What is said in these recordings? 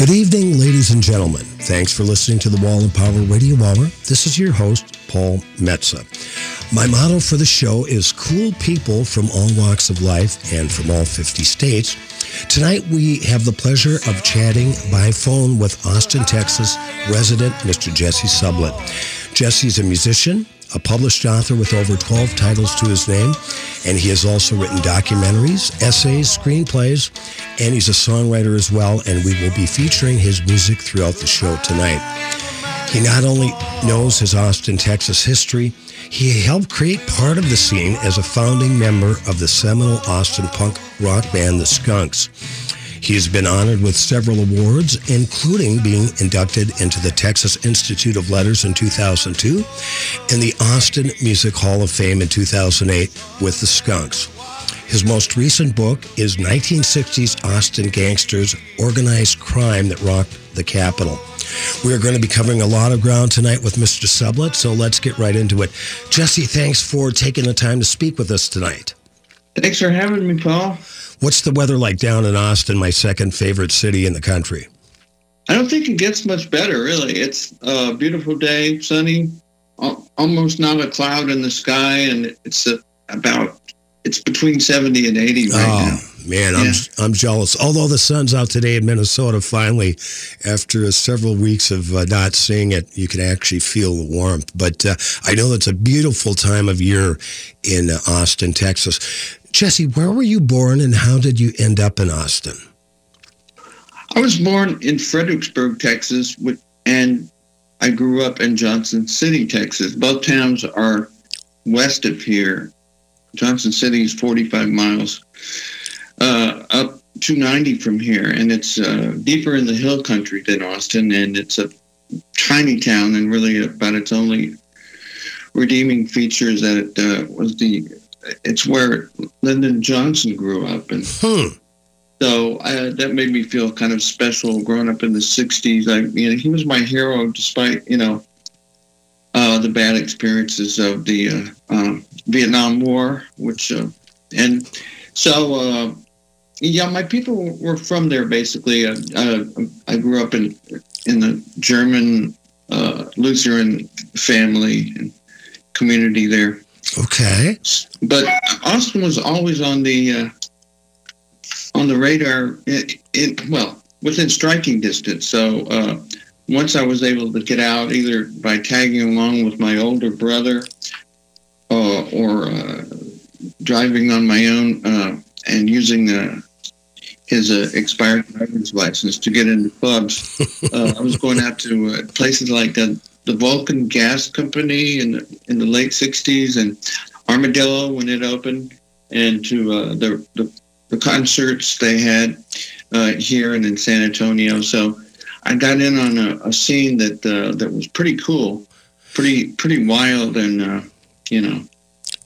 Good evening, ladies and gentlemen. Thanks for listening to the Wall of Power Radio Hour. This is your host, Paul Metsa. My motto for the show is cool people from all walks of life and from all 50 states. Tonight, we have the pleasure of chatting by phone with Austin, Texas resident Mr. Jesse Sublett. Jesse's a musician, a published author with over 12 titles to his name, and he has also written documentaries, essays, screenplays, and he's a songwriter as well, and we will be featuring his music throughout the show tonight. He not only knows his Austin, Texas history, he helped create part of the scene as a founding member of the seminal Austin punk rock band, The Skunks. He has been honored with several awards, including being inducted into the Texas Institute of Letters in 2002 and the Austin Music Hall of Fame in 2008 with the Skunks. His most recent book is 1960s Austin Gangsters Organized Crime That Rocked the Capitol. We are going to be covering a lot of ground tonight with Mr. Sublett, so let's get right into it. Jesse, thanks for taking the time to speak with us tonight. Thanks for having me, Paul. What's the weather like down in Austin, my second favorite city in the country? I don't think it gets much better, really. It's a beautiful day, sunny, almost not a cloud in the sky, and it's about it's between 70 and 80 right oh, now. Man, yeah. I'm I'm jealous. Although the sun's out today in Minnesota, finally, after several weeks of uh, not seeing it, you can actually feel the warmth. But uh, I know it's a beautiful time of year in uh, Austin, Texas. Jesse, where were you born and how did you end up in Austin? I was born in Fredericksburg, Texas, and I grew up in Johnson City, Texas. Both towns are west of here. Johnson City is 45 miles uh, up 290 from here, and it's uh, deeper in the hill country than Austin, and it's a tiny town, and really about its only redeeming features that it uh, was the it's where Lyndon Johnson grew up, and hmm. so uh, that made me feel kind of special. Growing up in the '60s, I you know he was my hero, despite you know uh, the bad experiences of the uh, um, Vietnam War, which uh, and so uh, yeah, my people were from there basically. Uh, I grew up in in the German Lutheran family and community there. Okay. But Austin was always on the uh, on the radar. In, well, within striking distance. So uh, once I was able to get out, either by tagging along with my older brother, uh, or uh, driving on my own uh, and using his uh, expired driver's license to get into clubs. Uh, I was going out to uh, places like the, the Vulcan Gas Company in the, in the late 60s and Armadillo when it opened, and to uh, the, the, the concerts they had uh, here and in San Antonio. So I got in on a, a scene that uh, that was pretty cool, pretty pretty wild, and you know,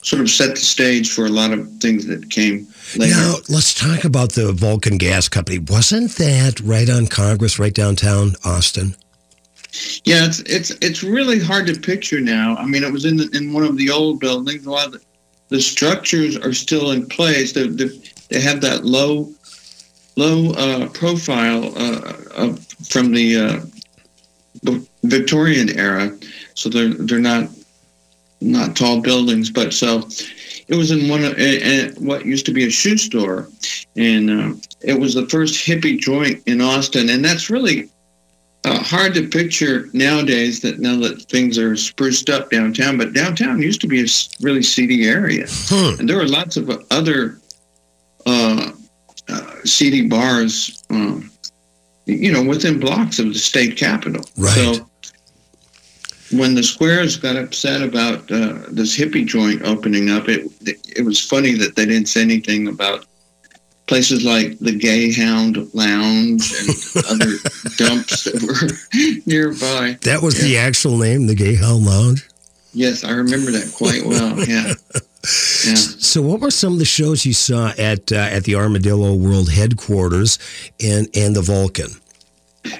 sort of set the stage for a lot of things that came later. Now, let's talk about the Vulcan Gas Company. Wasn't that right on Congress, right downtown Austin? Yeah, it's it's it's really hard to picture now. I mean, it was in the, in one of the old buildings. A lot of the, the structures are still in place. They, they, they have that low low uh, profile uh, of, from the uh, Victorian era, so they're they're not not tall buildings. But so it was in one of what used to be a shoe store, and uh, it was the first hippie joint in Austin, and that's really uh, hard to picture nowadays that now that things are spruced up downtown, but downtown used to be a really seedy area. Hmm. And there were lots of other uh, uh, seedy bars, um, you know, within blocks of the state capitol. Right. So when the squares got upset about uh, this hippie joint opening up, it it was funny that they didn't say anything about places like the Gayhound Lounge and other dumps that were nearby. That was yeah. the actual name, the Gayhound Lounge? Yes, I remember that quite well. Yeah. Yeah. So, what were some of the shows you saw at uh, at the Armadillo World headquarters and and the Vulcan?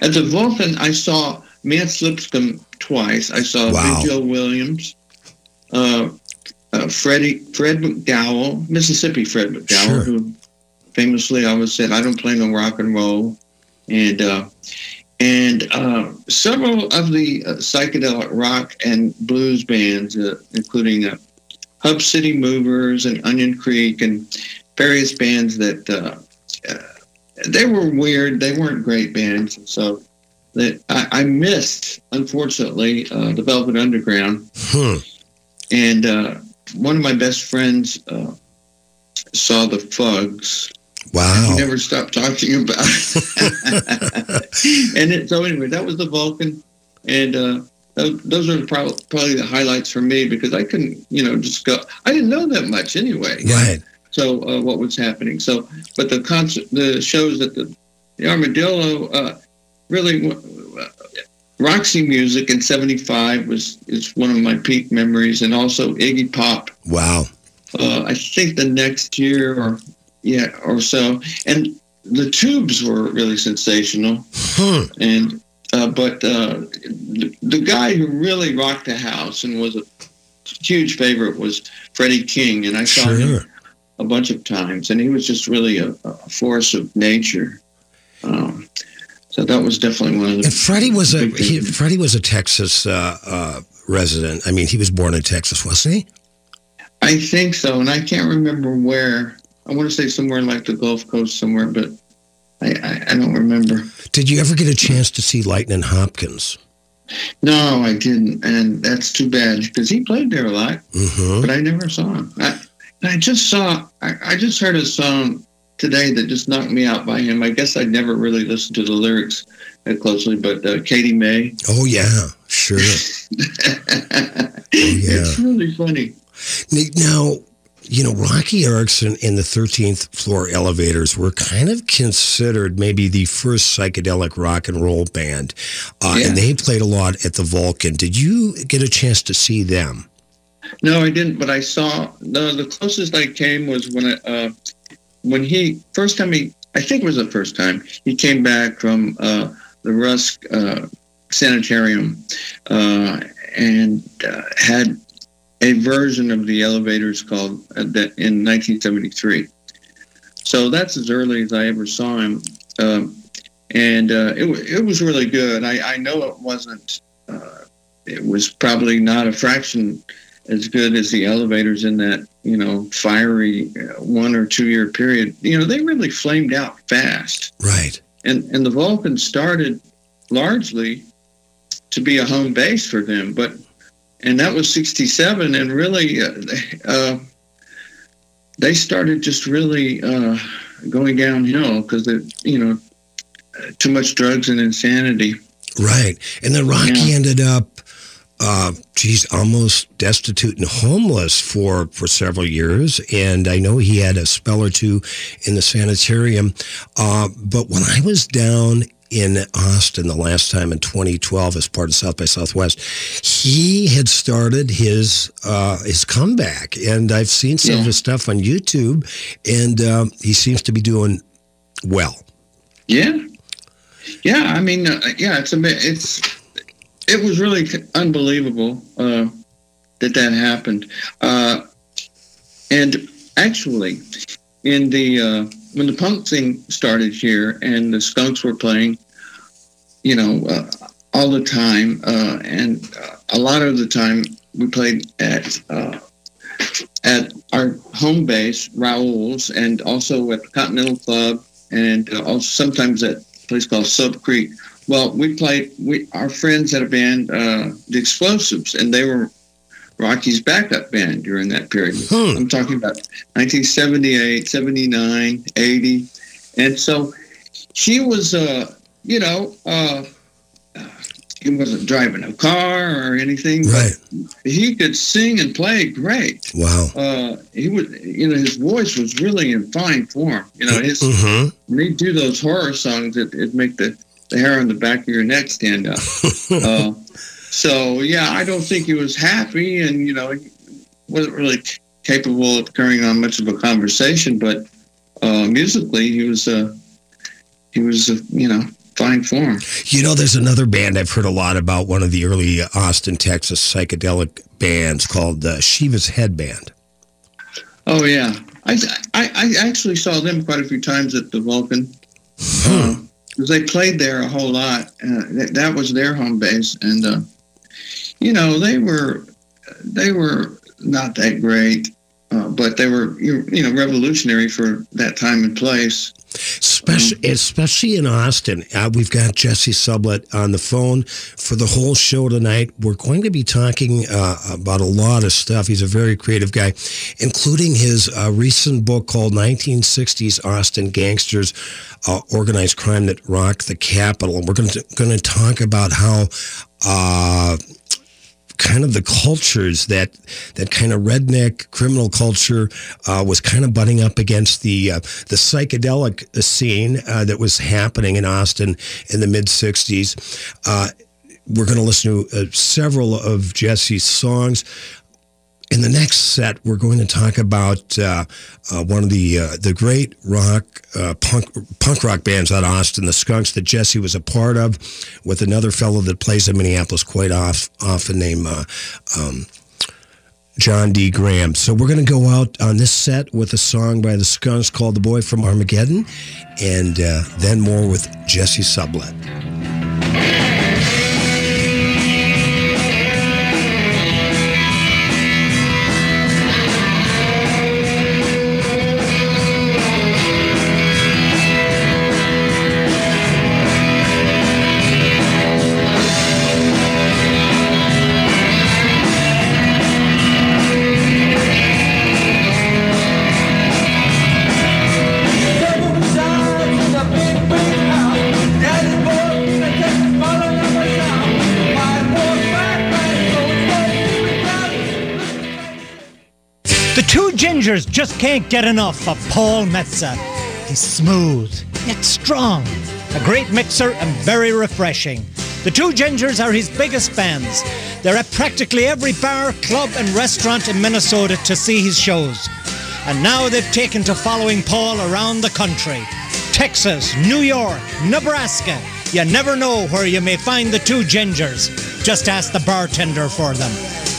At the Vulcan, I saw Mance Lipscomb twice. I saw wow. Joe Williams, uh, uh, Freddie Fred McDowell, Mississippi Fred McDowell, sure. who famously always said, I don't play no rock and roll. and uh, and uh, several of the uh, psychedelic rock and blues bands, uh, including uh, Hub City Movers and Onion Creek and various bands that uh, uh, they were weird. They weren't great bands, so that I, I missed, unfortunately, uh, the Velvet Underground. Hmm. And uh, one of my best friends uh, saw the Fugs. Wow. He never stopped talking about it. and it, so anyway, that was the Vulcan, and uh, those, are probably, probably the highlights for me because I couldn't, you know, just go. I didn't know that much anyway. Right. So uh, what was happening? So, but the concert, the shows that the, the Armadillo uh, really. Uh, Roxy Music in '75 was is one of my peak memories, and also Iggy Pop. Wow. Uh, I think the next year or yeah or so, and the Tubes were really sensational. Hmm. And uh, but uh, the, the guy who really rocked the house and was a huge favorite was Freddie King, and I saw Sure. him a bunch of times, and he was just really a, a force of nature. Um, so that was definitely one of the. And Freddie was a he. Freddie was a Texas uh, uh, resident. I mean, he was born in Texas, wasn't he? I think so, and I can't remember where. I want to say somewhere like the Gulf Coast somewhere, but I, I, I don't remember. Did you ever get a chance to see Lightning Hopkins? No, I didn't, and that's too bad because he played there a lot. hmm but I never saw him. I, I just saw, I, I just heard a song today that just knocked me out by him. I guess I'd never really listened to the lyrics that closely, but uh, Katie Mae. Oh yeah, sure. oh, yeah. It's really funny. Now, you know, Roky Erickson and the 13th floor elevators were kind of considered maybe the first psychedelic rock and roll band. Uh, Yeah. And they played a lot at the Vulcan. Did you get a chance to see them? No, I didn't, but I saw the the closest I came was when I, uh, when he first time he I think it was the first time he came back from uh, the Rusk uh, Sanitarium uh, and uh, had a version of the elevators called uh, that in 1973. So that's as early as I ever saw him, um, and uh, it it was really good. I, I know it wasn't. It was probably not a fraction as good as the elevators in that you know fiery uh, one or two year period. You know they really flamed out fast, Right. and and the Vulcan started largely to be a home base for them, but and that was '67, and really uh, uh, they started just really uh, going downhill because you know too much drugs and insanity. Right. And then Roky Yeah. ended up, uh, geez, almost destitute and homeless for, for several years. And I know he had a spell or two in the sanitarium. Uh, but when I was down in Austin the last time in 2012 as part of South by Southwest, he had started his uh, his comeback, and I've seen some of his stuff on YouTube, and um, he seems to be doing well. Yeah, yeah. I mean, uh, yeah. It's a bit. It's it was really unbelievable uh, that that happened. Uh, and actually, in the uh, when the punk thing started here and the Skunks were playing, you know, uh, all the time, uh, and uh, a lot of the time we played at. At our home base, Raoul's, and also at the Continental Club, and also sometimes at a place called Sub Creek. Well, we played. We our friends had a band, uh, the Explosives, and they were Roky's backup band during that period. Hmm. I'm talking about 1978, 79, 80, and so he was, uh, you know, uh, he wasn't driving a car or anything, Right. but he could sing and play great. Wow. Uh, he would, you know, his voice was really in fine form. You know, his hmm when he'd do those horror songs, it, it'd make the, the hair on the back of your neck stand up. uh, so, yeah, I don't think he was happy and, you know, he wasn't really capable of carrying on much of a conversation, but uh, musically, he was, uh, he was, uh, you know, fine form. You know, there's another band I've heard a lot about, one of the early Austin, Texas psychedelic bands called uh, Shiva's Headband. Oh, yeah. I, I, I actually saw them quite a few times at the Vulcan. Uh, they played there a whole lot. Uh, that, that was their home base, and uh, you know they were they were not that great, uh, but they were you know revolutionary for that time and place. Especially, um, especially in Austin, uh, we've got Jesse Sublett on the phone for the whole show tonight. We're going to be talking uh, about a lot of stuff. He's a very creative guy, including his uh, recent book called 1960s Austin Gangsters, uh, Organized Crime That Rocked the Capital. And we're going to, going to talk about how uh, kind of the cultures that that kind of redneck criminal culture uh, was kind of butting up against the uh, the psychedelic scene uh, that was happening in Austin in the mid '60s. Uh, we're going to listen to uh, several of Jesse's songs in the next set, we're going to talk about uh, uh, one of the uh, the great rock uh, punk punk rock bands out of Austin, the Skunks, that Jesse was a part of, with another fellow that plays in Minneapolis quite off, often named uh, um, John D. Graham. So we're going to go out on this set with a song by the Skunks called "The Boy from Armageddon," and uh, then more with Jesse Sublett. Can't get enough of Paul Metsa. He's smooth, yet strong, a great mixer and very refreshing. The two Gingers are his biggest fans. They're at practically every bar, club, and restaurant in Minnesota to see his shows. And now they've taken to following Paul around the country Texas, New York, Nebraska. You never know where you may find the two Gingers. Just ask the bartender for them.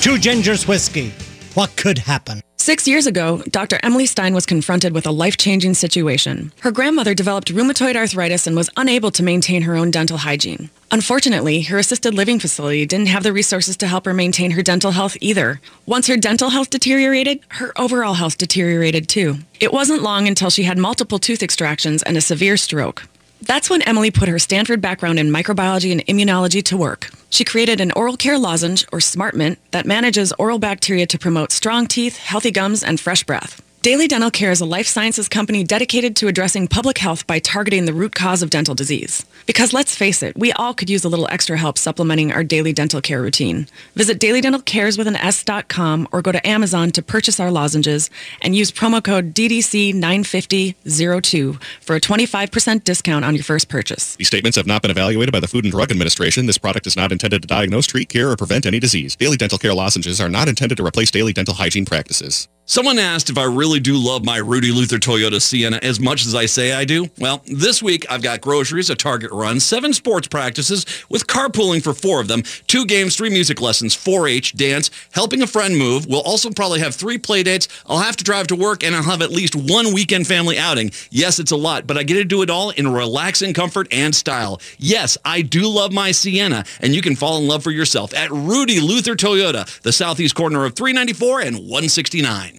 Two Gingers Whiskey. What could happen? Six years ago, Dr. Emily Stein was confronted with a life changing situation. Her grandmother developed rheumatoid arthritis and was unable to maintain her own dental hygiene. Unfortunately, her assisted living facility didn't have the resources to help her maintain her dental health either. Once her dental health deteriorated, her overall health deteriorated too. It wasn't long until she had multiple tooth extractions and a severe stroke. That's when Emily put her Stanford background in microbiology and immunology to work. She created an oral care lozenge, or SmartMint, that manages oral bacteria to promote strong teeth, healthy gums, and fresh breath. Daily Dental Care is a life sciences company dedicated to addressing public health by targeting the root cause of dental disease. Because let's face it, we all could use a little extra help supplementing our daily dental care routine. Visit dailydentalcares with an S.com or go to Amazon to purchase our lozenges and use promo code DDC95002 for a 25% discount on your first purchase. These statements have not been evaluated by the Food and Drug Administration. This product is not intended to diagnose, treat, cure, or prevent any disease. Daily Dental Care lozenges are not intended to replace daily dental hygiene practices. Someone asked if I really do love my Rudy Luther Toyota Sienna as much as I say I do. Well, this week I've got groceries, a Target run, seven sports practices with carpooling for four of them, two games, three music lessons, 4-H, dance, helping a friend move. We'll also probably have three play dates. I'll have to drive to work and I'll have at least one weekend family outing. Yes, it's a lot, but I get to do it all in relaxing comfort and style. Yes, I do love my Sienna, and you can fall in love for yourself at Rudy Luther Toyota, the southeast corner of 394 and 169.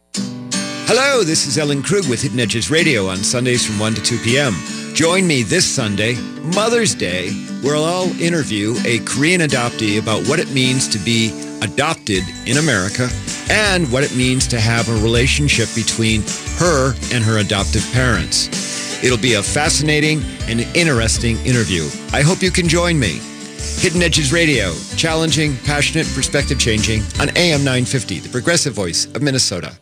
Hello, this is Ellen Krug with Hidden Edges Radio on Sundays from 1 to 2 p.m. Join me this Sunday, Mother's Day, where I'll interview a Korean adoptee about what it means to be adopted in America and what it means to have a relationship between her and her adoptive parents. It'll be a fascinating and interesting interview. I hope you can join me. Hidden Edges Radio, challenging, passionate, perspective changing on AM 950, the progressive voice of Minnesota.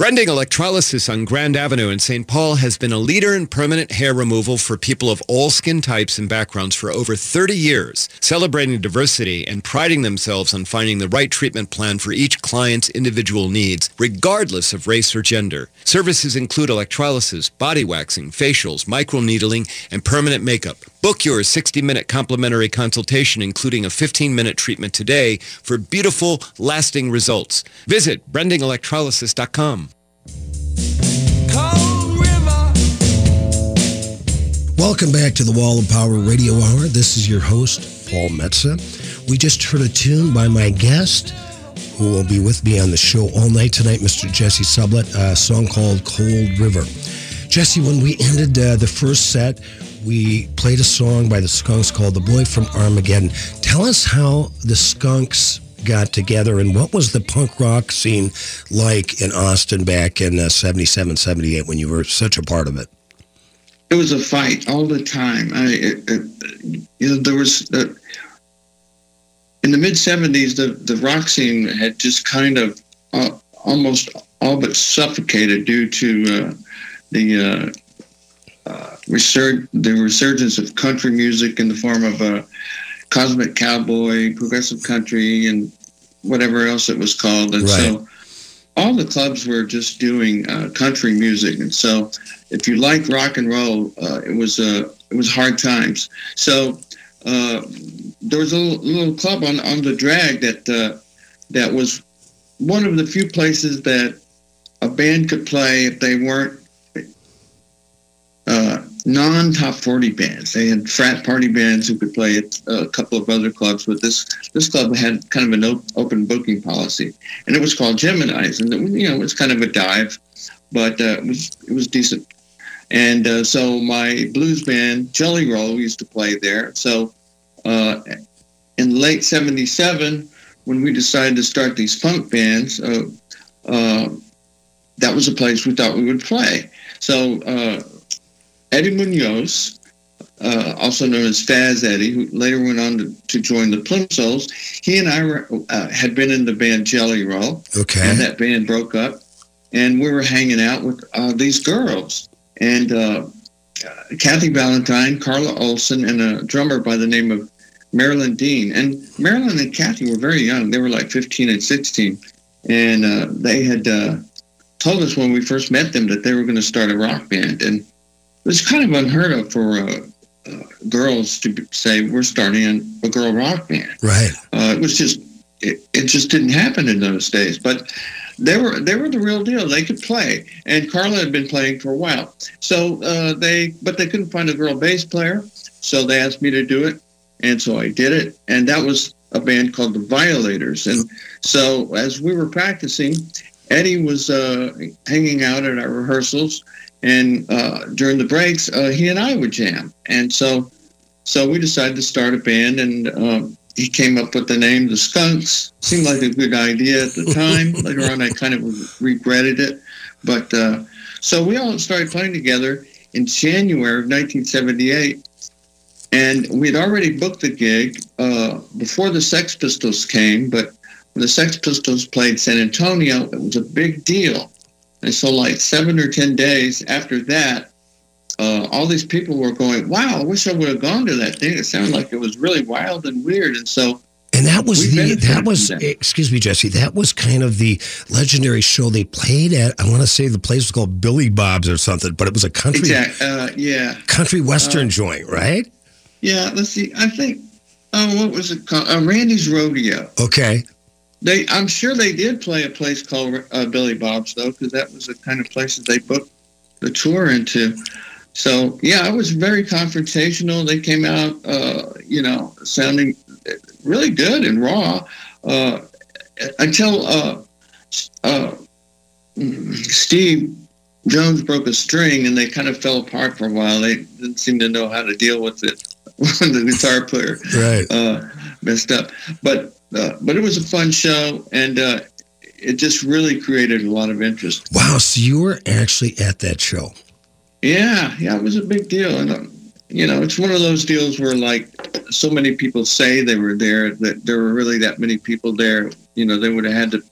Brending Electrolysis on Grand Avenue in St. Paul has been a leader in permanent hair removal for people of all skin types and backgrounds for over 30 years, celebrating diversity and priding themselves on finding the right treatment plan for each client's individual needs, regardless of race or gender. Services include electrolysis, body waxing, facials, microneedling, and permanent makeup. Book your 60-minute complimentary consultation, including a 15-minute treatment today for beautiful, lasting results. Visit brendingelectrolysis.com. Welcome back to the Wall of Power Radio Hour. This is your host, Paul Metsa. We just heard a tune by my guest, who will be with me on the show all night tonight, Mr. Jesse Sublett, a song called Cold River. Jesse, when we ended uh, the first set, we played a song by the Skunks called The Boy from Armageddon. Tell us how the Skunks got together and what was the punk rock scene like in Austin back in uh, 77, 78 when you were such a part of it? It was a fight all the time. I, it, it, you know, there was uh, in the mid '70s, the the rock scene had just kind of uh, almost all but suffocated due to uh, the uh, uh, resur- the resurgence of country music in the form of a cosmic cowboy, progressive country, and whatever else it was called. And Right. so all the clubs were just doing uh, country music, and so if you like rock and roll, uh, it was uh, it was hard times. So uh, there was a little, little club on on the drag that uh, that was one of the few places that a band could play if they weren't uh, non-top 40 bands. They had frat party bands who could play at a couple of other clubs, but this this club had kind of an op- open booking policy, and it was called Gemini's, and it, you know it was kind of a dive, but uh, it was it was decent. And uh, so my blues band Jelly Roll used to play there. So uh, in late '77, when we decided to start these punk bands, uh, uh, that was a place we thought we would play. So uh, Eddie Munoz, uh, also known as Faz Eddie, who later went on to, to join the Plimsouls, he and I were, uh, had been in the band Jelly Roll, Okay. and that band broke up, and we were hanging out with uh, these girls, and uh, Kathy Valentine, Carla Olson, and a drummer by the name of Marilyn Dean. And Marilyn and Kathy were very young; they were like 15 and 16, and uh, they had uh, told us when we first met them that they were going to start a rock band, and it was kind of unheard of for uh, uh, girls to say we're starting a girl rock band. Right. Uh, it was just it, it just didn't happen in those days. But they were they were the real deal. They could play, and Carla had been playing for a while. So uh, they but they couldn't find a girl bass player, so they asked me to do it, and so I did it, and that was a band called the Violators. And so as we were practicing, Eddie was uh, hanging out at our rehearsals, and uh, during the breaks, uh, he and I would jam. And so, so we decided to start a band, and um, he came up with the name the Skunks. Seemed like a good idea at the time. Later on, I kind of regretted it, but uh, so we all started playing together in January of 1978. And we had already booked the gig uh, before the Sex Pistols came, but when the Sex Pistols played San Antonio, it was a big deal. And so, like seven or 10 days after that, uh, all these people were going, Wow, I wish I would have gone to that thing. It sounded like it was really wild and weird. And so, And that was the that was that. excuse me, Jesse. That was kind of the legendary show they played at. I want to say the place was called Billy Bob's or something, but it was a country exact, uh, yeah, country western joint, right? yeah. Let's see. I think, oh, what was it called? Uh, Randy's Rodeo. Okay. They, I'm sure they did play a place called uh, Billy Bob's though, because that was the kind of places they booked the tour into. So yeah, it was very confrontational. They came out, uh, you know, sounding really good and raw uh, until uh, uh, Steve Jones broke a string and they kind of fell apart for a while. They didn't seem to know how to deal with it when the guitar player Right. uh, messed up. But uh, but it was a fun show, and uh, it just really created a lot of interest. Wow. So you were actually at that show. Yeah, yeah, it was a big deal, and um, you know, it's one of those deals where like so many people say they were there that there were really that many people there. You know, they would have had to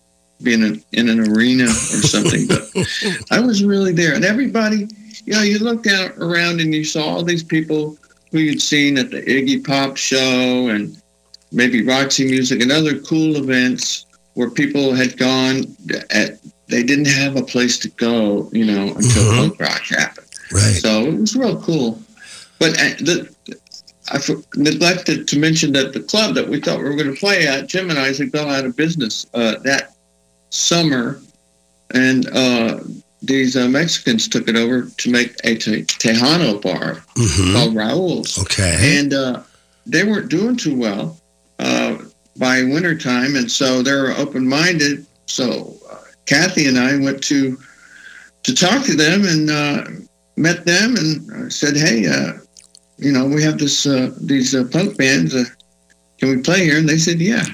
be in an in an arena or something, but I was really there, and everybody, you know, you looked out around and you saw all these people who you'd seen at the Iggy Pop show and maybe Roxy Music and other cool events where people had gone at they didn't have a place to go, you know, until Mhm. punk rock happened. Right. So it was real cool. But uh, the, I for- neglected to mention that the club that we thought we were going to play at, Gemini's, had gone out of business uh, that summer. And uh, these uh, Mexicans took it over to make a te- Tejano bar Mhm. called Raoul's. Okay. And uh, they weren't doing too well uh, by wintertime, and so they were open-minded. So uh, Kathy and I went to to talk to them and uh, met them and uh, said, "Hey, uh, you know, we have this uh, these uh, punk bands. Uh, can we play here?" And they said, "Yeah."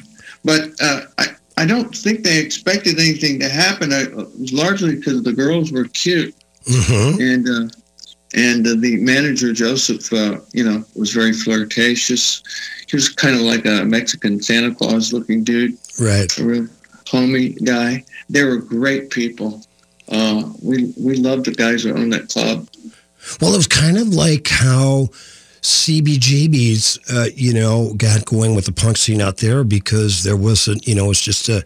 But uh, I I don't think they expected anything to happen. I, it was largely because the girls were cute hmm and uh, and uh, the manager Joseph, uh, you know, was very flirtatious. He was kind of like a Mexican Santa Claus looking dude, Right. a real homie guy. They were great people. Uh, we we loved the guys who owned that club. Well, it was kind of like how CBGB's, uh, you know, got going with the punk scene out there because there wasn't, you know, it was just a,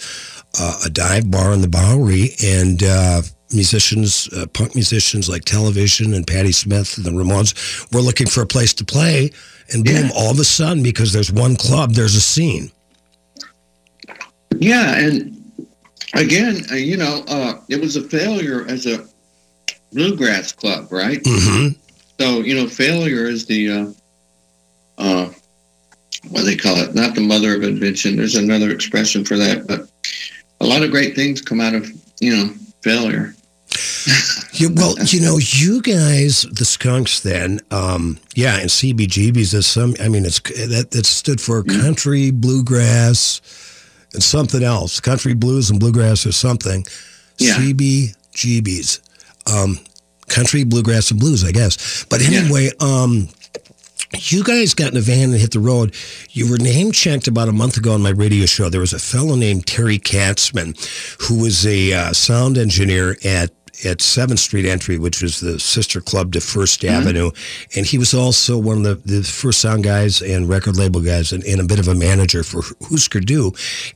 a, a dive bar in the Bowery and uh, musicians, uh, punk musicians like Television and Patti Smith and the Ramones were looking for a place to play. And boom, Yeah. all of a sudden, because there's one club, there's a scene. Yeah, and again, uh, you know, uh, it was a failure as a bluegrass club, right? hmm So you know, failure is the uh, uh, what do they call it? Not the mother of invention. There's another expression for that, but a lot of great things come out of you know failure. Yeah, well, you know, you guys, the Skunks, then, um, yeah, and CBGB's is some. I mean, it's that that stood for country bluegrass and something else, country blues and bluegrass or something. Yeah. CBGB's, um, country bluegrass and blues, I guess. But Yeah. anyway, um, you guys got in a van and hit the road. You were name checked about a month ago on my radio show. There was a fellow named Terry Katzman who was a uh, sound engineer at at Seventh Street Entry, which was the sister club to 1st Avenue, and he was also one of the, the first sound guys and record label guys, and, and a bit of a manager for Husker Du.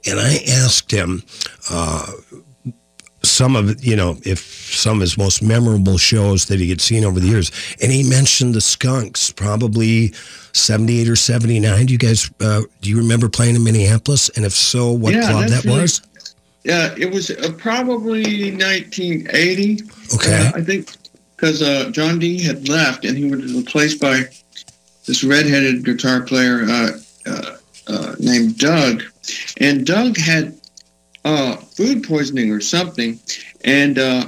And I asked him. Uh, some of you know if some of his most memorable shows that he had seen over the years. And he mentioned the skunks probably 78 or 79 do you guys uh, do you remember playing in minneapolis? And if so what Yeah, club that really- was Yeah, it was uh, probably 1980. Okay. Uh, I think because uh, John D had left and he was replaced by this redheaded guitar player uh, uh, uh, named Doug, and Doug had uh, food poisoning or something, and uh,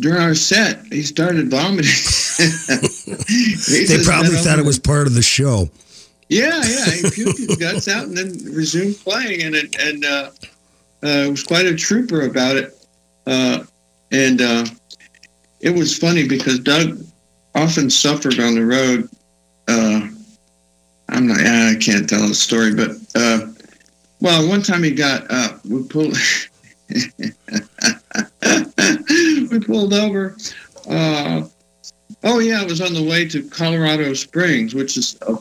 during our set he started vomiting. He they probably thought it was part of the show yeah, yeah. He puked his guts out and then resumed playing, and it and uh, was quite a trooper about it. Uh, and uh, it was funny because Doug often suffered on the road. Uh, I'm not. I can't tell the story, but uh, well, one time he got uh, we pulled we pulled over. Oh yeah, it was on the way to Colorado Springs, which is a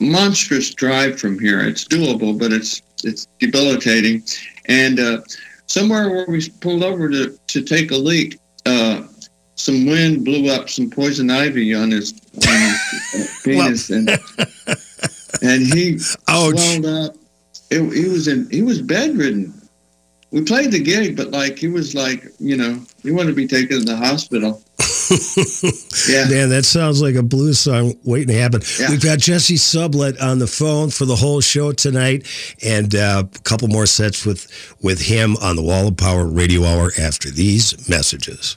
monstrous drive from here. It's doable, but it's it's debilitating. And uh, somewhere where we pulled over to, to take a leak, uh, some wind blew up some poison ivy on his, on his penis, and and he Ouch. swelled up. It, he was in he was bedridden. We played the gig, but like he was like you know he wanted to be taken to the hospital. Yeah. Man, that sounds like a blues song waiting to happen. Yeah. We've got Jesse Sublett on the phone for the whole show tonight, and uh, a couple more sets with with him on the Wall of Power Radio Hour after these messages.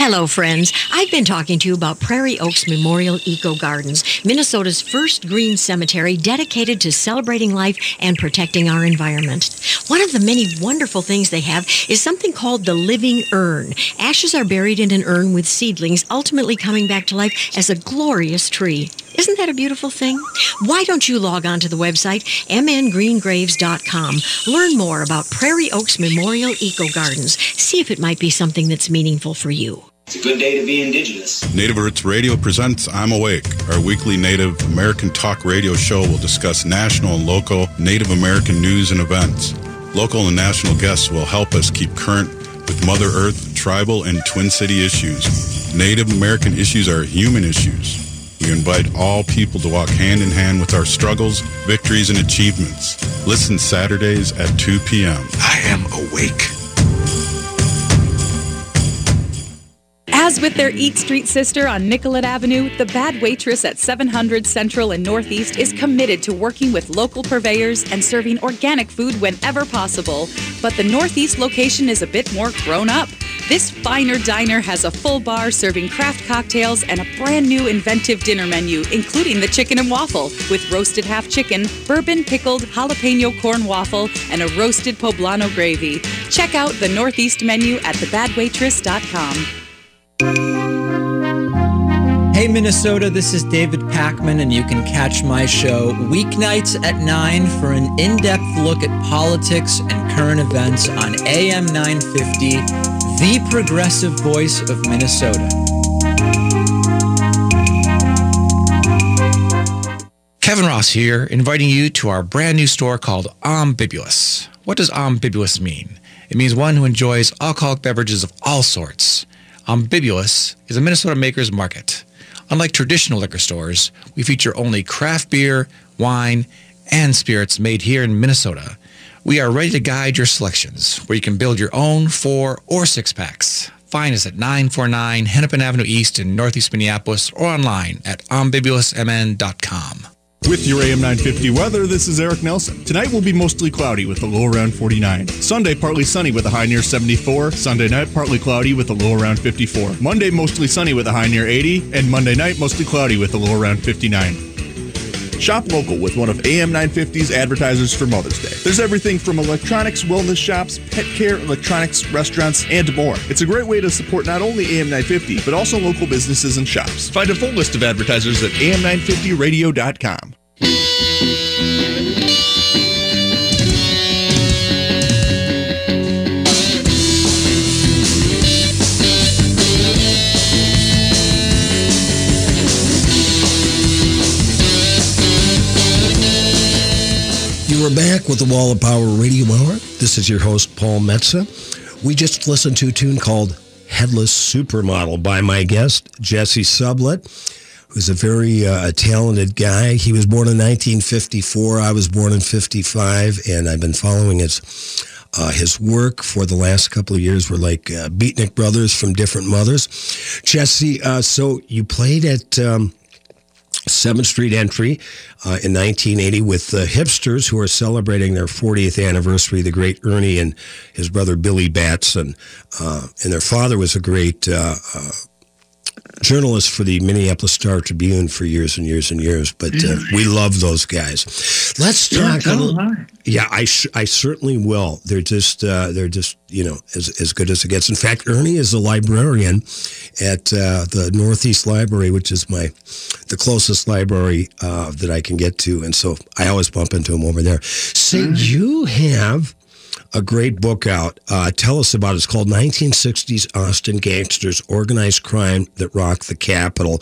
Hello, friends. I've been talking to you about Prairie Oaks Memorial Eco Gardens, Minnesota's first green cemetery dedicated to celebrating life and protecting our environment. One of the many wonderful things they have is something called the living urn. Ashes are buried in an urn with seedlings ultimately coming back to life as a glorious tree. Isn't that a beautiful thing? Why don't you log on to the website mngreengraves.com. Learn more about Prairie Oaks Memorial Eco Gardens. See if it might be something that's meaningful for you. It's a good day to be indigenous. Native Roots Radio presents I'm Awake. Our weekly Native American talk radio show will discuss national and local Native American news and events. Local and national guests will help us keep current with Mother Earth, tribal, and Twin City issues. Native American issues are human issues. We invite all people to walk hand in hand with our struggles, victories, and achievements. Listen Saturdays at 2 p.m. I am awake. As with their Eat Street sister on Nicollet Avenue, the Bad Waitress at 700 Central and Northeast is committed to working with local purveyors and serving organic food whenever possible. But the Northeast location is a bit more grown up. This finer diner has a full bar serving craft cocktails and a brand new inventive dinner menu, including the chicken and waffle, with roasted half chicken, bourbon pickled jalapeno corn waffle, and a roasted poblano gravy. Check out the Northeast menu at thebadwaitress.com. Hey Minnesota, this is David Pakman, and you can catch my show weeknights at 9 for an in depth look at politics and current events on AM 950, the progressive voice of Minnesota. Kevin Ross here, inviting you to our brand new store called Ambibulous. What does ambibulous mean? It means one who enjoys alcoholic beverages of all sorts. Ambibulous is a Minnesota maker's market. Unlike traditional liquor stores, we feature only craft beer, wine, and spirits made here in Minnesota. We are ready to guide your selections, where you can build your own four or six packs. Find us at 949 Hennepin Avenue East in Northeast Minneapolis or online at ambibulousmn.com. With your AM 950 weather, this is Eric Nelson. Tonight will be mostly cloudy with a low around 49. Sunday, partly sunny with a high near 74. Sunday night, partly cloudy with a low around 54. Monday, mostly sunny with a high near 80. And Monday night, mostly cloudy with a low around 59. Shop local with one of AM 950's advertisers for Mother's Day. There's everything from electronics, wellness shops, pet care, electronics, restaurants, and more. It's a great way to support not only AM 950, but also local businesses and shops. Find a full list of advertisers at am950radio.com. Are back with the Wall of Power Radio Hour. This is your host, Paul Metsa. We just listened to a tune called Headless Supermodel by my guest, Jesse Sublett, who's a very uh, talented guy. He was born in 1954. I was born in 55, and I've been following his uh, his work for the last couple of years. We're like uh, Beatnik brothers from different mothers. Jesse, uh, so you played at... Um, 7th Street entry uh, in 1980 with the Hypstrz who are celebrating their 40th anniversary, the great Ernie and his brother Billy Batson. Uh, and their father was a great uh, uh journalist for the Minneapolis Star Tribune for years and years and years. But uh, we love those guys. Let's talk. Yeah, little, yeah I, I certainly will. They're just uh, they're just you know as as good as it gets. In fact, Ernie is a librarian at uh, the Northeast Library, which is my the closest library uh, that I can get to, and so I always bump into him over there. Say, you have a great book out. Uh, tell us about it. It's called 1960s Austin Gangsters Organized Crime That Rocked the Capital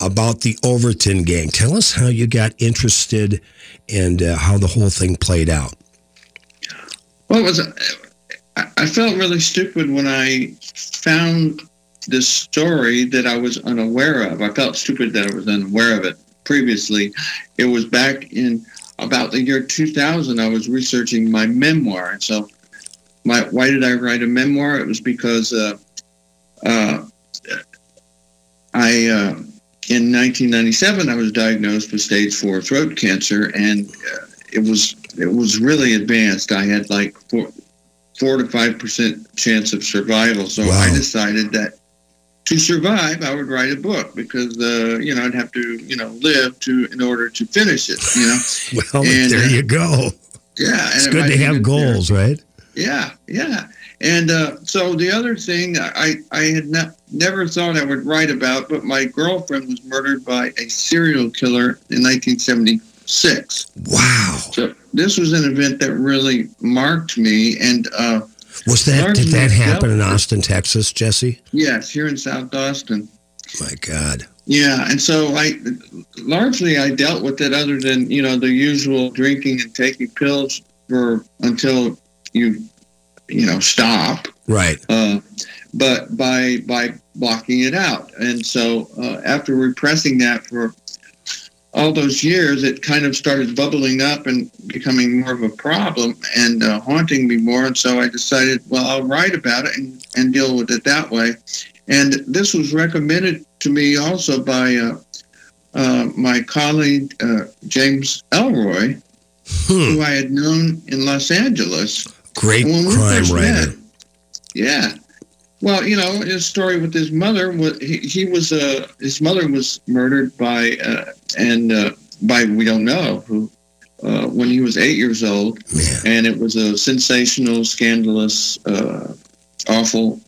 about the Overton Gang. Tell us how you got interested and uh, how the whole thing played out. Well, was, I felt really stupid when I found this story that I was unaware of. I felt stupid that I was unaware of it previously. It was back in about the year 2000, I was researching my memoir. And so, my, why did I write a memoir? It was because uh, uh, I, uh, in 1997, I was diagnosed with stage four throat cancer, and uh, it was it was really advanced. I had like four, four to five percent chance of survival. So wow. I decided that to survive, I would write a book because uh, you know I'd have to you know live to in order to finish it. You know. well, and, there uh, you go. Yeah, it's good to have goals, there. right? Yeah, yeah. And uh, so the other thing I, I had ne- never thought I would write about, but my girlfriend was murdered by a serial killer in 1976. Wow. So this was an event that really marked me. And uh, was that did that happen in Austin, Texas, Jesse? Yes, here in South Austin. My God. Yeah, and so I largely I dealt with it other than you know the usual drinking and taking pills for until you you know stop right uh, but by by blocking it out and so uh, after repressing that for all those years it kind of started bubbling up and becoming more of a problem and uh, haunting me more and so i decided well i'll write about it and, and deal with it that way and this was recommended to me also by uh, uh, my colleague uh, james Ellroy, hmm. who i had known in los angeles Great crime writer. Met, yeah. Well, you know, his story with his mother was he, he was uh his mother was murdered by uh, and uh, by we don't know who uh, when he was eight years old, Man. and it was a sensational, scandalous, uh, awful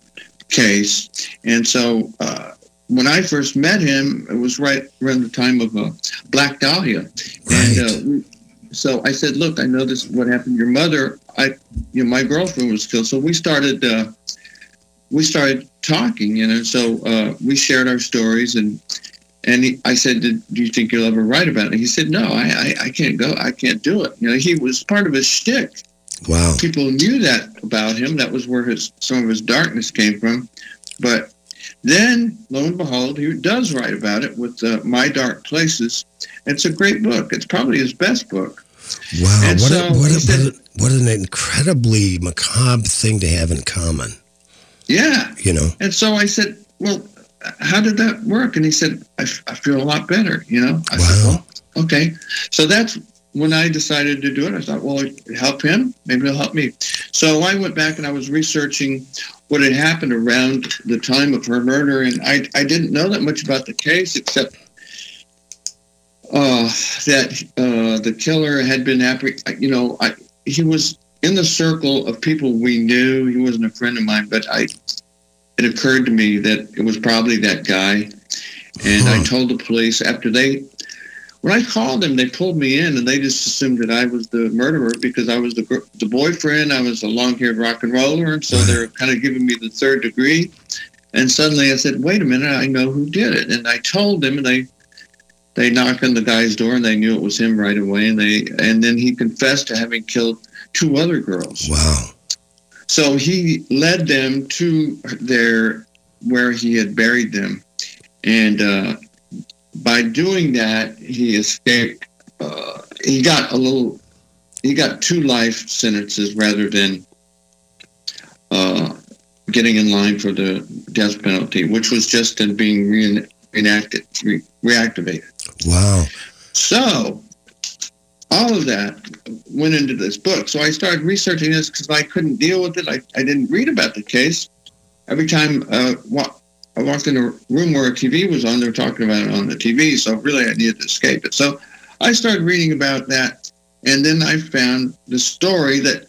case. And so uh, when I first met him, it was right around the time of uh, Black Dahlia, right. and uh, so I said, "Look, I know this. What happened to your mother? I, you know, my girlfriend was killed. So we started, uh, we started talking, you know. So uh, we shared our stories, and and he, I said, "Do you think you'll ever write about it?" He said, "No, I, I, I can't go. I can't do it." You know, he was part of his shtick. Wow. People knew that about him. That was where his some of his darkness came from. But then, lo and behold, he does write about it with uh, My Dark Places. It's a great book. It's probably his best book. Wow, what, so a, what, a, said, what, an incredibly macabre thing to have in common. Yeah. You know? And so I said, well, how did that work? And he said, I, I feel a lot better, you know? I wow. said, well, okay. So that's when I decided to do it. I thought, well, it help him, maybe it'll help me. So I went back and I was researching what had happened around the time of her murder. And I, I didn't know that much about the case except uh, that uh, the killer had been, you know, I, he was in the circle of people we knew. He wasn't a friend of mine, but I, it occurred to me that it was probably that guy. And huh. I told the police after they, when I called them, they pulled me in and they just assumed that I was the murderer because I was the the boyfriend. I was a long-haired rock and roller, and so they're kind of giving me the third degree. And suddenly I said, "Wait a minute! I know who did it." And I told them, and they they knocked on the guy's door and they knew it was him right away and they and then he confessed to having killed two other girls. Wow. So he led them to their where he had buried them. And uh, by doing that he escaped uh, he got a little he got two life sentences rather than uh, getting in line for the death penalty which was just in being re- reenacted re- reactivated. Wow. So all of that went into this book. So I started researching this because I couldn't deal with it. I, I didn't read about the case. Every time uh, I walked in a room where a TV was on, they were talking about it on the TV. So really, I needed to escape it. So I started reading about that. And then I found the story that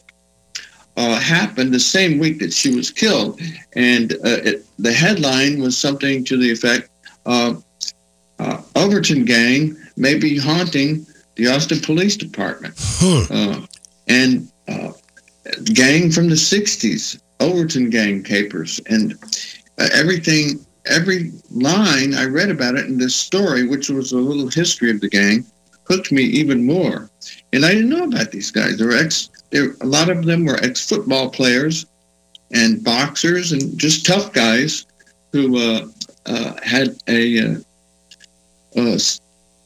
uh, happened the same week that she was killed. And uh, it, the headline was something to the effect uh, Overton gang may be haunting the Austin Police Department. Huh. Uh, and uh, gang from the 60s, Overton gang capers, and uh, everything, every line I read about it in this story, which was a little history of the gang, hooked me even more. And I didn't know about these guys. They were ex, they, a lot of them were ex football players and boxers and just tough guys who uh, uh, had a uh,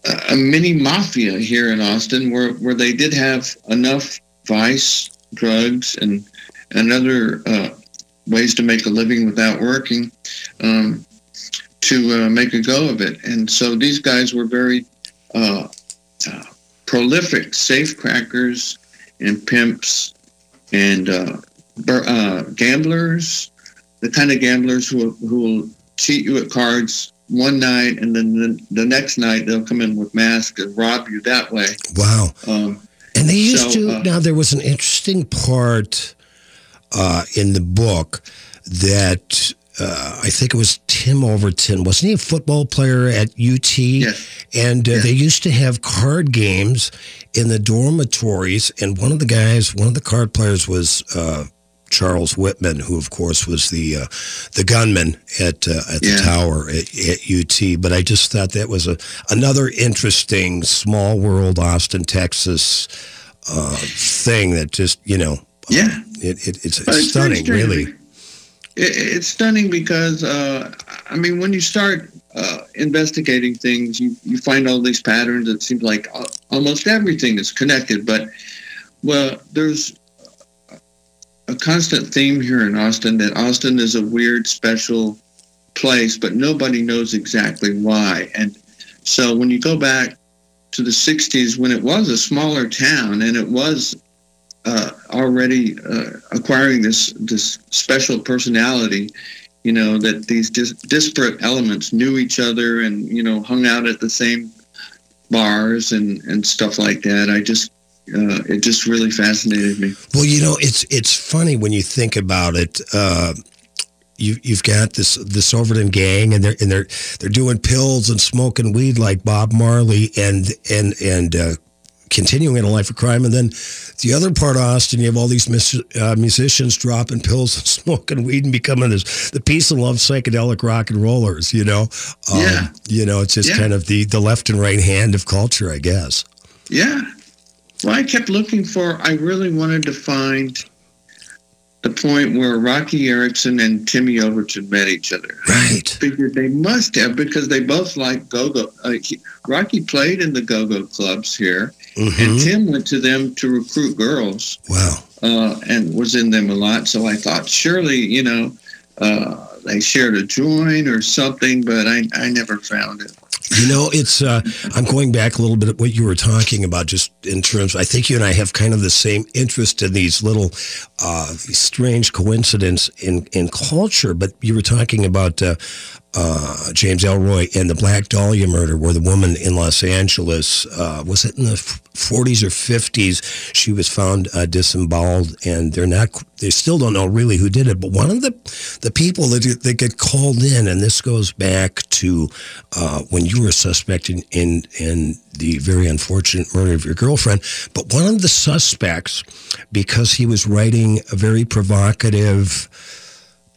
uh, a mini mafia here in Austin where, where they did have enough vice, drugs, and, and other uh, ways to make a living without working um, to uh, make a go of it. And so these guys were very uh, uh, prolific safecrackers and pimps and uh, gamblers, the kind of gamblers who, who will cheat you at cards one night, and then the, the next night they'll come in with masks and rob you that way. Wow. Um, And they used So, to. uh, now there was an interesting part uh, in the book that uh, I think it was Tim Overton. Wasn't he a football player at UT? Yes. And uh, they used to have card games in the dormitories. And one of the guys, one of the card players, was. Uh, Charles Whitman, who of course was the uh, the gunman at uh, at the Yeah. tower at, at UT. But I just thought that was a another interesting small world Austin, Texas uh, thing that just you know Yeah. it, it, it's, it's stunning, really. It, it's stunning because, uh, I mean, when you start uh, investigating things, you, you find all these patterns. It seems like uh, almost everything is connected. But, well, there's a constant theme here in Austin that Austin is a weird, special place, but nobody knows exactly why. And so when you go back to the 60s, when it was a smaller town and it was uh, already uh, acquiring this this special personality. You know that these dis- disparate elements knew each other and you know hung out at the same bars and and stuff like that. I just uh, it just really fascinated me. Well, you know, it's it's funny when you think about it. Uh, you you've got this this Overton gang, and they're and they're they're doing pills and smoking weed like Bob Marley, and and and uh, continuing in a life of crime. And then the other part of Austin, you have all these mus- uh, musicians dropping pills and smoking weed and becoming this the peace and love psychedelic rock and rollers. You know, um, Yeah. You know, it's just Yeah. kind of the the left and right hand of culture, I guess. Yeah. Well, I kept looking for. I really wanted to find the point where Roky Erickson and Timmy Overton met each other. Right. Figured they must have because they both like go-go. Uh, Roky played in the go-go clubs here, and Tim went to them to recruit girls. Wow. Uh, and was in them a lot. So I thought surely, you know, uh, they shared a joint or something, but I, I never found it. You know, it's. Uh, I'm going back a little bit at what you were talking about, just in terms. I think you and I have kind of the same interest in these little, uh, strange coincidence in in culture. But you were talking about uh, uh, James Ellroy and the Black Dahlia murder, where the woman in Los Angeles uh, was it in the 40s or 50s? She was found uh, disemboweled, and they're not. They still don't know really who did it. But one of the the people that that get called in, and this goes back to uh, when you were suspected in, in in the very unfortunate murder of your girlfriend. But one of the suspects, because he was writing a very provocative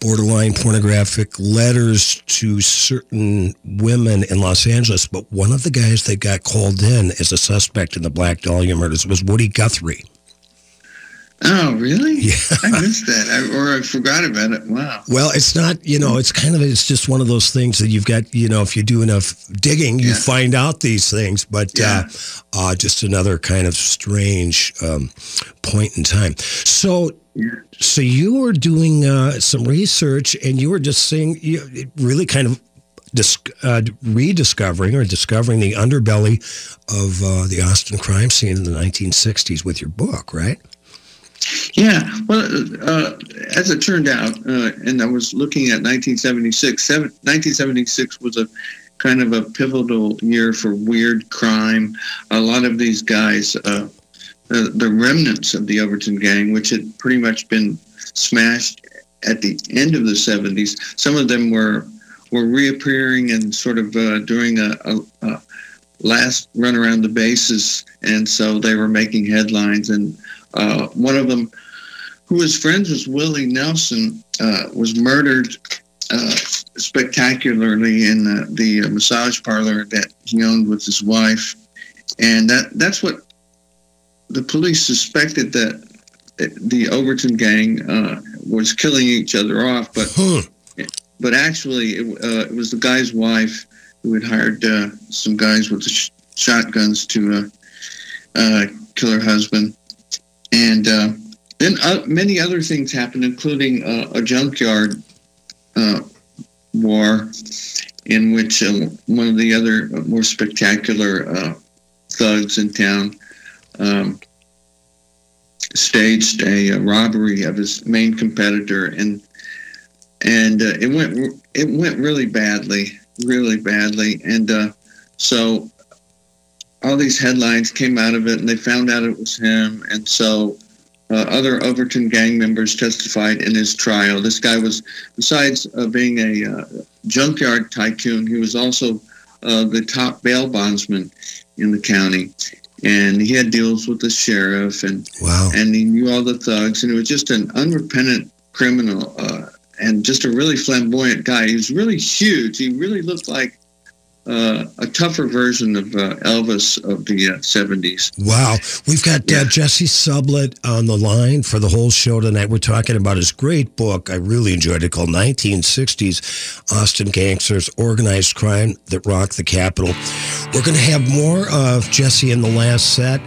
borderline pornographic letters to certain women in Los Angeles. But one of the guys that got called in as a suspect in the Black Dahlia murders was Woody Guthrie. Oh, really? Yeah. I missed that, I, or I forgot about it. Wow. Well, it's not, you know, it's kind of, it's just one of those things that you've got, you know, if you do enough digging, you find out these things. But uh, uh, just another kind of strange um, point in time. So, so you were doing uh, some research and you were just seeing, you really kind of dis- uh, rediscovering or discovering the underbelly of uh, the Austin crime scene in the 1960s with your book, right? Yeah. Well, uh, as it turned out, uh, and I was looking at 1976. Seven, 1976 was a kind of a pivotal year for weird crime. A lot of these guys, uh, the, the remnants of the Overton gang, which had pretty much been smashed at the end of the 70s, some of them were were reappearing and sort of uh, doing a, a, a last run around the bases, and so they were making headlines. And uh, one of them, who was friends with Willie Nelson, uh, was murdered uh, spectacularly in the, the massage parlor that he owned with his wife, and that that's what the police suspected that the Overton gang uh, was killing each other off, but but actually it, uh, it was the guy's wife who had hired uh, some guys with sh- shotguns to uh, uh, kill her husband, and uh, then uh, many other things happened, including uh, a junkyard uh, war in which uh, one of the other more spectacular uh, thugs in town um, staged a, uh robbery of his main competitor. And and uh, it went it went really badly, really badly, and uh, so all these headlines came out of it, and they found out it was him, and so. Uh, other Overton gang members testified in his trial. This guy was, besides uh, being a uh, junkyard tycoon, he was also uh, the top bail bondsman in the county and he had deals with the sheriff and wow. and he knew all the thugs and he was just an unrepentant criminal uh, and just a really flamboyant guy he was really huge he really looked like uh, a tougher version of uh, Elvis of the uh, 70s. Wow. We've got uh, Jesse Sublett on the line for the whole show tonight. We're talking about his great book. I really enjoyed it called 1960s Austin Gangsters Organized Crime That Rocked the Capital. We're going to have more of Jesse in the last set.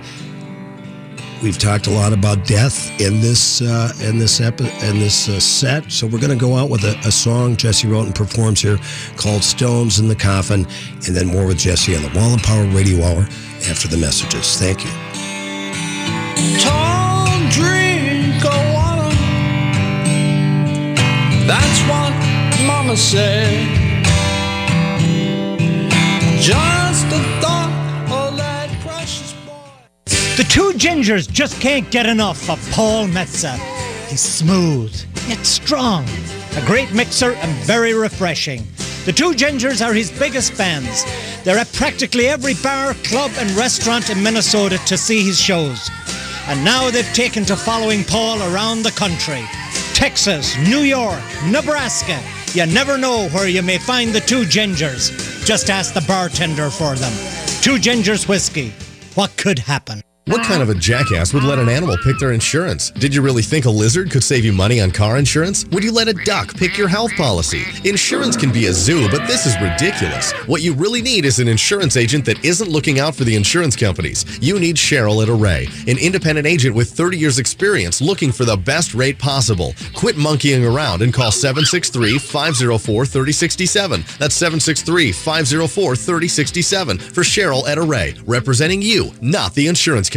We've talked a lot about death in this uh, in this epi- in this uh, set, so we're going to go out with a, a, song Jesse wrote and performs here called "Stones in the Coffin," and then more with Jesse on the Wall of Power Radio Hour after the messages. Thank you. Tall drink of water. That's what Mama said. Just The two gingers just can't get enough of Paul Metsa. He's smooth, yet strong, a great mixer and very refreshing. The two gingers are his biggest fans. They're at practically every bar, club, and restaurant in Minnesota to see his shows. And now they've taken to following Paul around the country. Texas, New York, Nebraska. You never know where you may find the two gingers. Just ask the bartender for them. Two gingers whiskey. What could happen? What kind of a jackass would let an animal pick their insurance? Did you really think a lizard could save you money on car insurance? Would you let a duck pick your health policy? Insurance can be a zoo, but this is ridiculous. What you really need is an insurance agent that isn't looking out for the insurance companies. You need Cheryl at Array, an independent agent with 30 years experience looking for the best rate possible. Quit monkeying around and call 763-504-3067. That's 763-504-3067 for Cheryl at Array, representing you, not the insurance company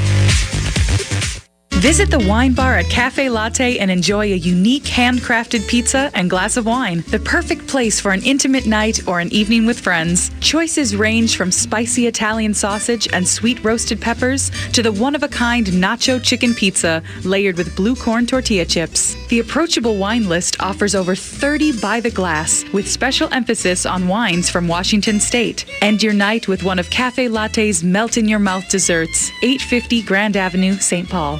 Thank you. Visit the wine bar at Cafe Latte and enjoy a unique handcrafted pizza and glass of wine. The perfect place for an intimate night or an evening with friends. Choices range from spicy Italian sausage and sweet roasted peppers to the one of a kind nacho chicken pizza layered with blue corn tortilla chips. The approachable wine list offers over 30 by the glass with special emphasis on wines from Washington State. End your night with one of Cafe Latte's melt in your mouth desserts, 850 Grand Avenue, St. Paul.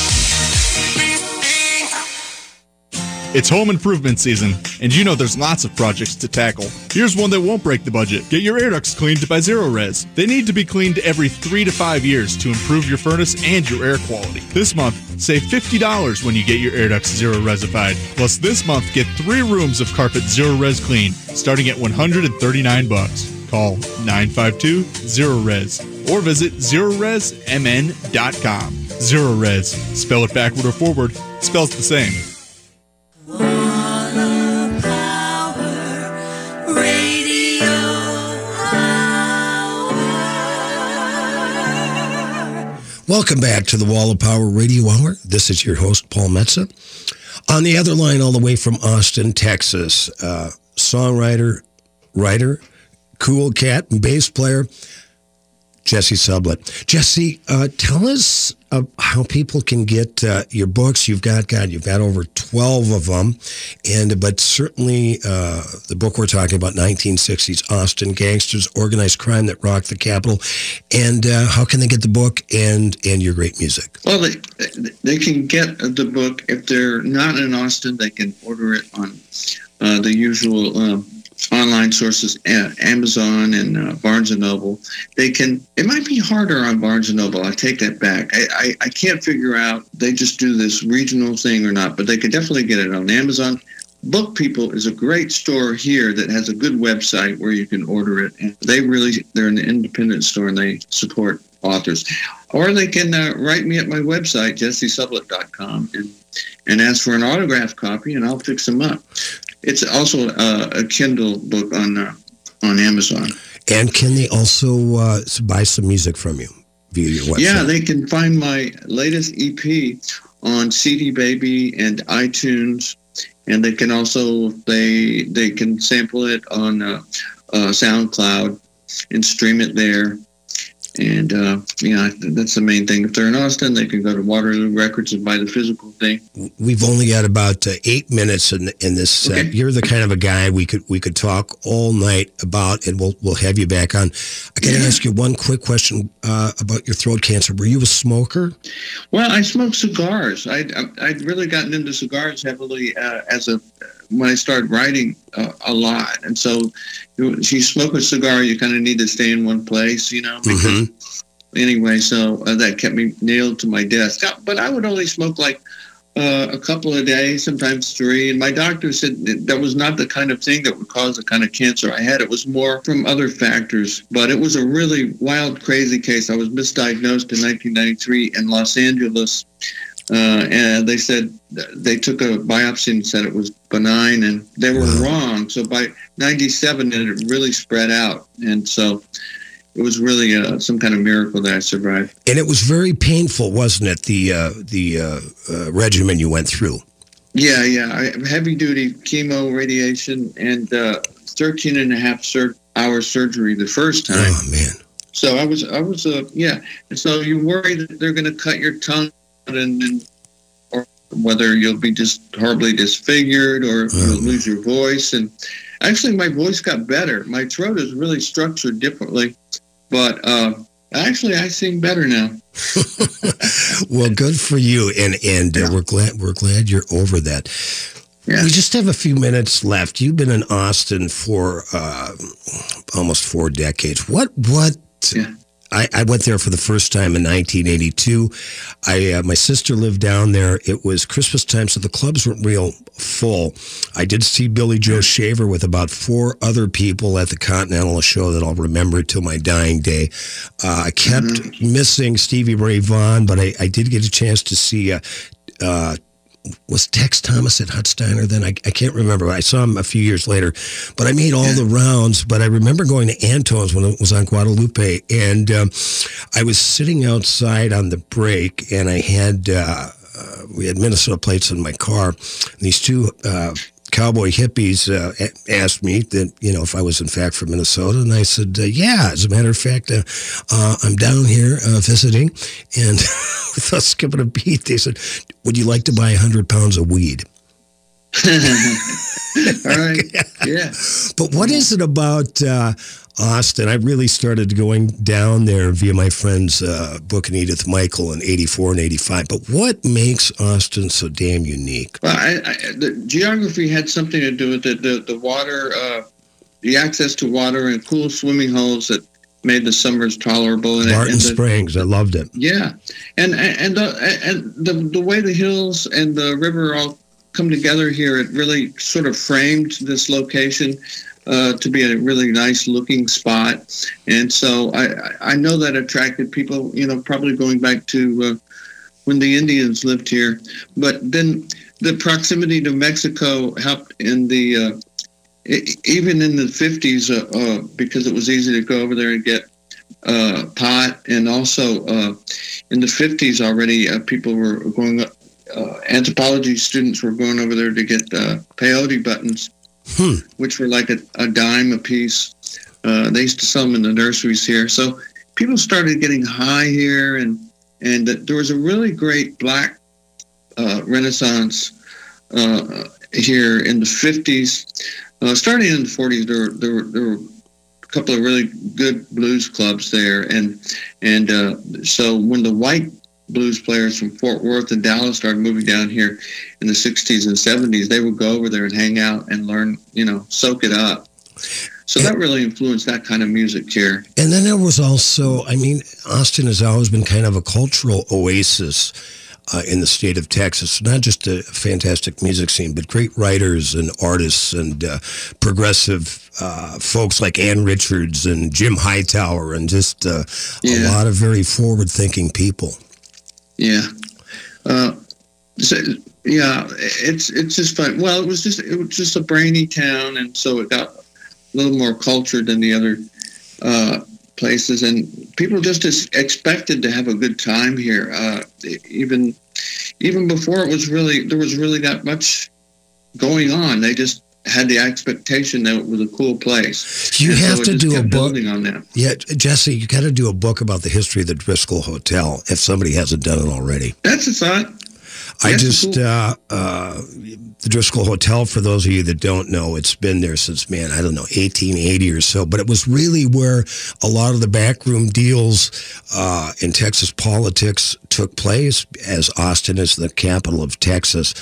It's home improvement season, and you know there's lots of projects to tackle. Here's one that won't break the budget. Get your air ducts cleaned by Zero Res. They need to be cleaned every three to five years to improve your furnace and your air quality. This month, save $50 when you get your air ducts zero resified. Plus, this month, get three rooms of carpet zero res clean, starting at 139 bucks. Call 952 Zero Res or visit zerorezmn.com. Res. Spell it backward or forward, spells the same. Welcome back to the Wall of Power Radio Hour. This is your host, Paul Metsa. On the other line, all the way from Austin, Texas, uh, songwriter, writer, cool cat, and bass player, Jesse Sublett. Jesse, uh, tell us uh, how people can get uh, your books. You've got, God, you've got over 12 of them. And, but certainly uh, the book we're talking about, 1960s Austin Gangsters, Organized Crime That Rocked the Capital. And uh, how can they get the book and, and your great music? Well, they, they can get the book. If they're not in Austin, they can order it on uh, the usual um, online sources, Amazon and uh, Barnes and Noble. They can. It might be harder on Barnes and Noble. I take that back. I, I, I can't figure out they just do this regional thing or not, but they could definitely get it on Amazon. Book People is a great store here that has a good website where you can order it. And they really they're an independent store and they support authors. Or they can uh, write me at my website jessesublett.com and and ask for an autograph copy, and I'll fix them up. It's also uh, a Kindle book on uh, on Amazon. And can they also uh, buy some music from you via your website? Yeah, they can find my latest EP on CD Baby and iTunes, and they can also they they can sample it on uh, uh, SoundCloud and stream it there. And uh, yeah, that's the main thing. If they're in Austin, they can go to Waterloo Records and buy the physical thing. We've only got about uh, eight minutes in, in this set. Okay. You're the kind of a guy we could we could talk all night about, and we'll we'll have you back on. I got to yeah. ask you one quick question uh, about your throat cancer. Were you a smoker? Well, I smoked cigars. I'd I'd really gotten into cigars heavily uh, as a when I started writing uh, a lot, and so if you smoke a cigar, you kind of need to stay in one place, you know. Because, mm-hmm. Anyway, so uh, that kept me nailed to my desk. But I would only smoke like uh, a couple of days, sometimes three. And my doctor said that, that was not the kind of thing that would cause the kind of cancer I had. It was more from other factors. But it was a really wild, crazy case. I was misdiagnosed in 1993 in Los Angeles uh, and they said they took a biopsy and said it was benign, and they were wow. wrong. So by 97, it really spread out, and so it was really uh, some kind of miracle that I survived. And it was very painful, wasn't it? The uh, the uh, uh, regimen you went through. Yeah, yeah, I, heavy duty chemo, radiation, and uh, 13 and a half sur- hour surgery the first time. Oh man. So I was, I was, uh, yeah. And so you worry that they're going to cut your tongue and, or whether you'll be just horribly disfigured or mm. you'll lose your voice. And actually, my voice got better. My throat is really structured differently, but uh, actually, I sing better now. well, good for you, and and uh, we're glad we're glad you're over that. Yeah. We just have a few minutes left. You've been in Austin for uh, almost four decades. What what yeah. I, I, went there for the first time in 1982. I uh, my sister lived down there. It was Christmas time, so the clubs weren't real full. I did see Billy Joe Shaver with about four other people at the Continental show that I'll remember till my dying day. Uh, I kept mm-hmm. missing Stevie Ray Vaughan, but I, I, did get a chance to see. Uh, uh was Tex Thomas at Hut-Steiner then? I, I can't remember. I saw him a few years later, but I made all yeah. the rounds. But I remember going to Antone's when it was on Guadalupe, and um, I was sitting outside on the break, and I had uh, uh, we had Minnesota plates in my car. And these two uh, cowboy hippies uh, asked me that you know if I was in fact from Minnesota, and I said, uh, "Yeah." As a matter of fact, uh, uh I'm down here uh, visiting, and without skipping a beat, they said, "Would you like to buy hundred pounds of weed?" All right. Yeah. But what is it about uh, Austin? I really started going down there via my friends uh, Book and Edith Michael in 84 and 85. But what makes Austin so damn unique? Well, I, I, the geography had something to do with it. The, the water, uh, the access to water and cool swimming holes that made the summers tolerable. And, Barton and the, Springs, I loved it. Yeah, and and the and the the way the hills and the river all come together here, it really sort of framed this location uh, to be a really nice looking spot. And so I, I know that attracted people, you know, probably going back to uh, when the Indians lived here. But then the proximity to Mexico helped in the, uh, even in the 50s, uh, uh, because it was easy to go over there and get pot. And also in the 50s already, people were going up anthropology students were going over there to get peyote buttons, hmm. which were like a, a, dime a piece. Uh, they used to sell them in the nurseries here. So people started getting high here, and and there was a really great black uh, renaissance uh, here in the 50s. Uh, starting in the 40s, there, there, were- there were a couple of really good blues clubs there, and and uh, so when the white blues players from Fort Worth and Dallas started moving down here in the 60s and 70s, they would go over there and hang out and learn, you know, soak it up. So that really influenced that kind of music here. And then there was also, I mean, Austin has always been kind of a cultural oasis uh, in the state of Texas. Not just a fantastic music scene, but great writers and artists and uh, progressive uh, folks like Ann Richards and Jim Hightower and just uh, a lot of very forward-thinking people. Yeah. Uh, so, yeah, it's it's just fun. Well, it was just it was just a brainy town, and so it got a little more cultured than the other uh, places, and people just expected to have a good time here. Uh, even even before it was really there was really not much going on. They just had the expectation that it was a cool place. You And have it to do a book. building on that. Yeah, Jesse, you got to do a book about the history of the Driskill Hotel if somebody hasn't done it already. That's a thought. I just, uh, uh, the Driskill Hotel, for those of you that don't know, it's been there since, man, I don't know, 1880 or so. But it was really where a lot of the backroom deals uh, in Texas politics took place, as Austin is the capital of Texas.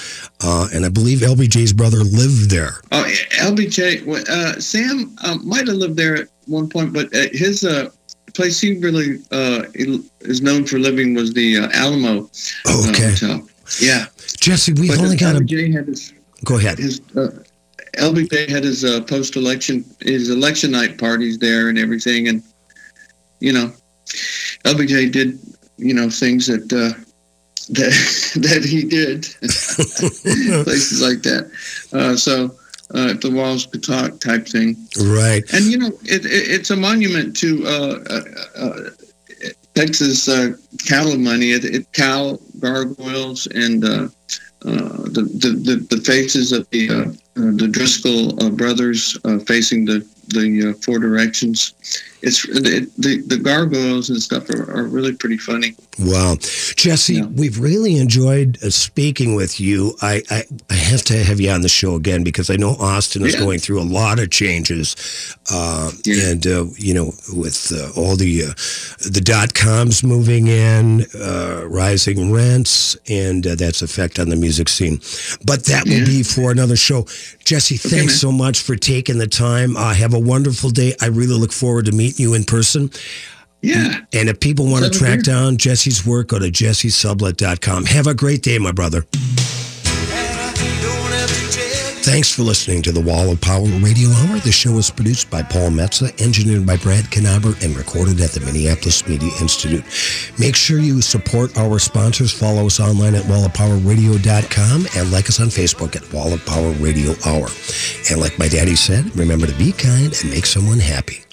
Uh, and I believe LBJ's brother lived there. Oh, LBJ. Uh, Sam uh, might have lived there at one point, but his uh, place he really uh, is known for living was the uh, Alamo uh, Okay. Hotel. Yeah, Jesse, we've but only got a. LBJ had his Go ahead. his uh, LBJ had his uh, post-election his election night parties there and everything, and you know, LBJ did you know things that uh, that that he did places like that. Uh, so. Uh, if the walls could talk, type thing. Right. And you know, it, it, it's a monument to uh, uh, uh, Texas uh, cattle money. It, it cow gargoyles and uh, uh, the, the the faces of the uh, uh, the Driskill uh, brothers facing the the uh, four directions. It's it, the the gargoyles and stuff are, are really pretty funny. Wow. Jesse, we've really enjoyed uh, speaking with you. I, I, I have to have you on the show again because I know Austin is Yeah. going through a lot of changes. Uh, And, uh, you know, with uh, all the uh, the dot coms moving in, uh, rising rents, and uh, that's effect on the music scene. But that will be for another show. Jesse, thanks so much for taking the time. Uh, have a wonderful day. I really look forward to meeting you in person. Yeah. And if people want to track down Jesse's work, go to jessesublett.com. Have a great day, my brother. Thanks for listening to the Wall of Power Radio Hour. The show is produced by Paul Metsa, engineered by Brad Knaber, and recorded at the Minneapolis Media Institute. Make sure you support our sponsors. Follow us online at wallofpowerradio.com and like us on Facebook at Wall of Power Radio Hour. And like my daddy said, remember to be kind and make someone happy.